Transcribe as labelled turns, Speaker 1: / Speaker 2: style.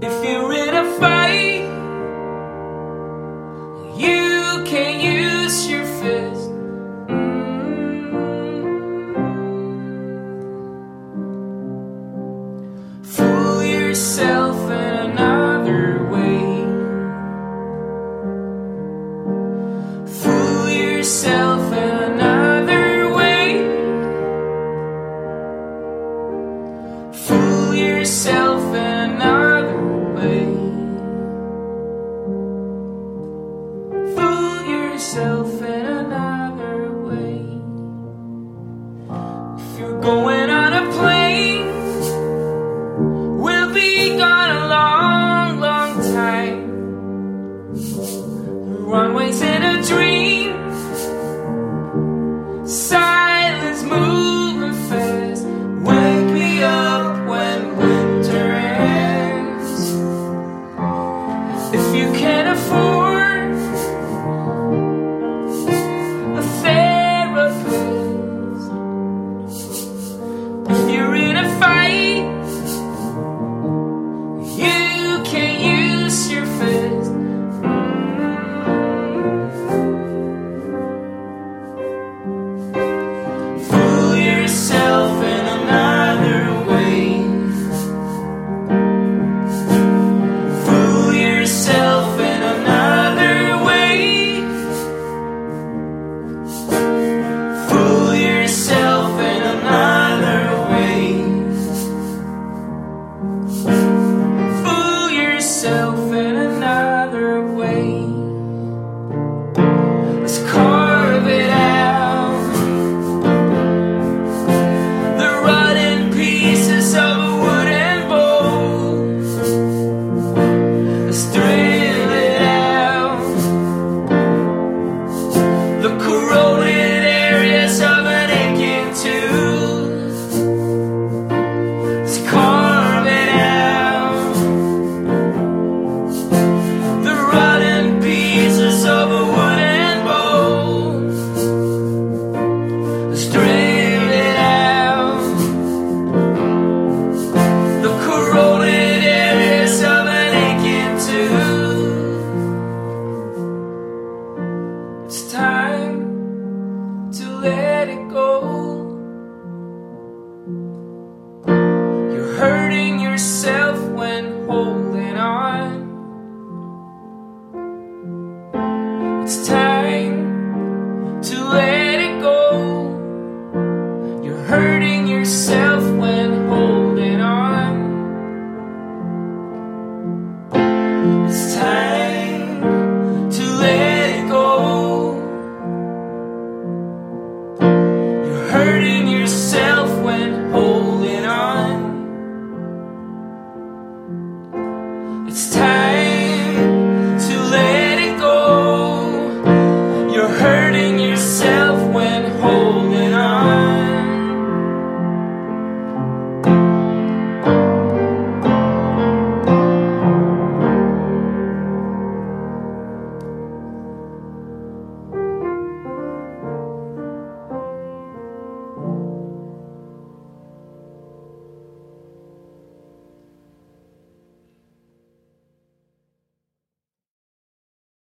Speaker 1: If you're in a fight, you can use your fist. Mm-hmm. Fool yourself. in a dream. Sigh Fool yourself in another way. Let's carve it out. The rotten pieces of a wooden bowl. Let's let it go. You're hurting yourself when holding on. It's time to let it go. You're hurting yourself. It's time.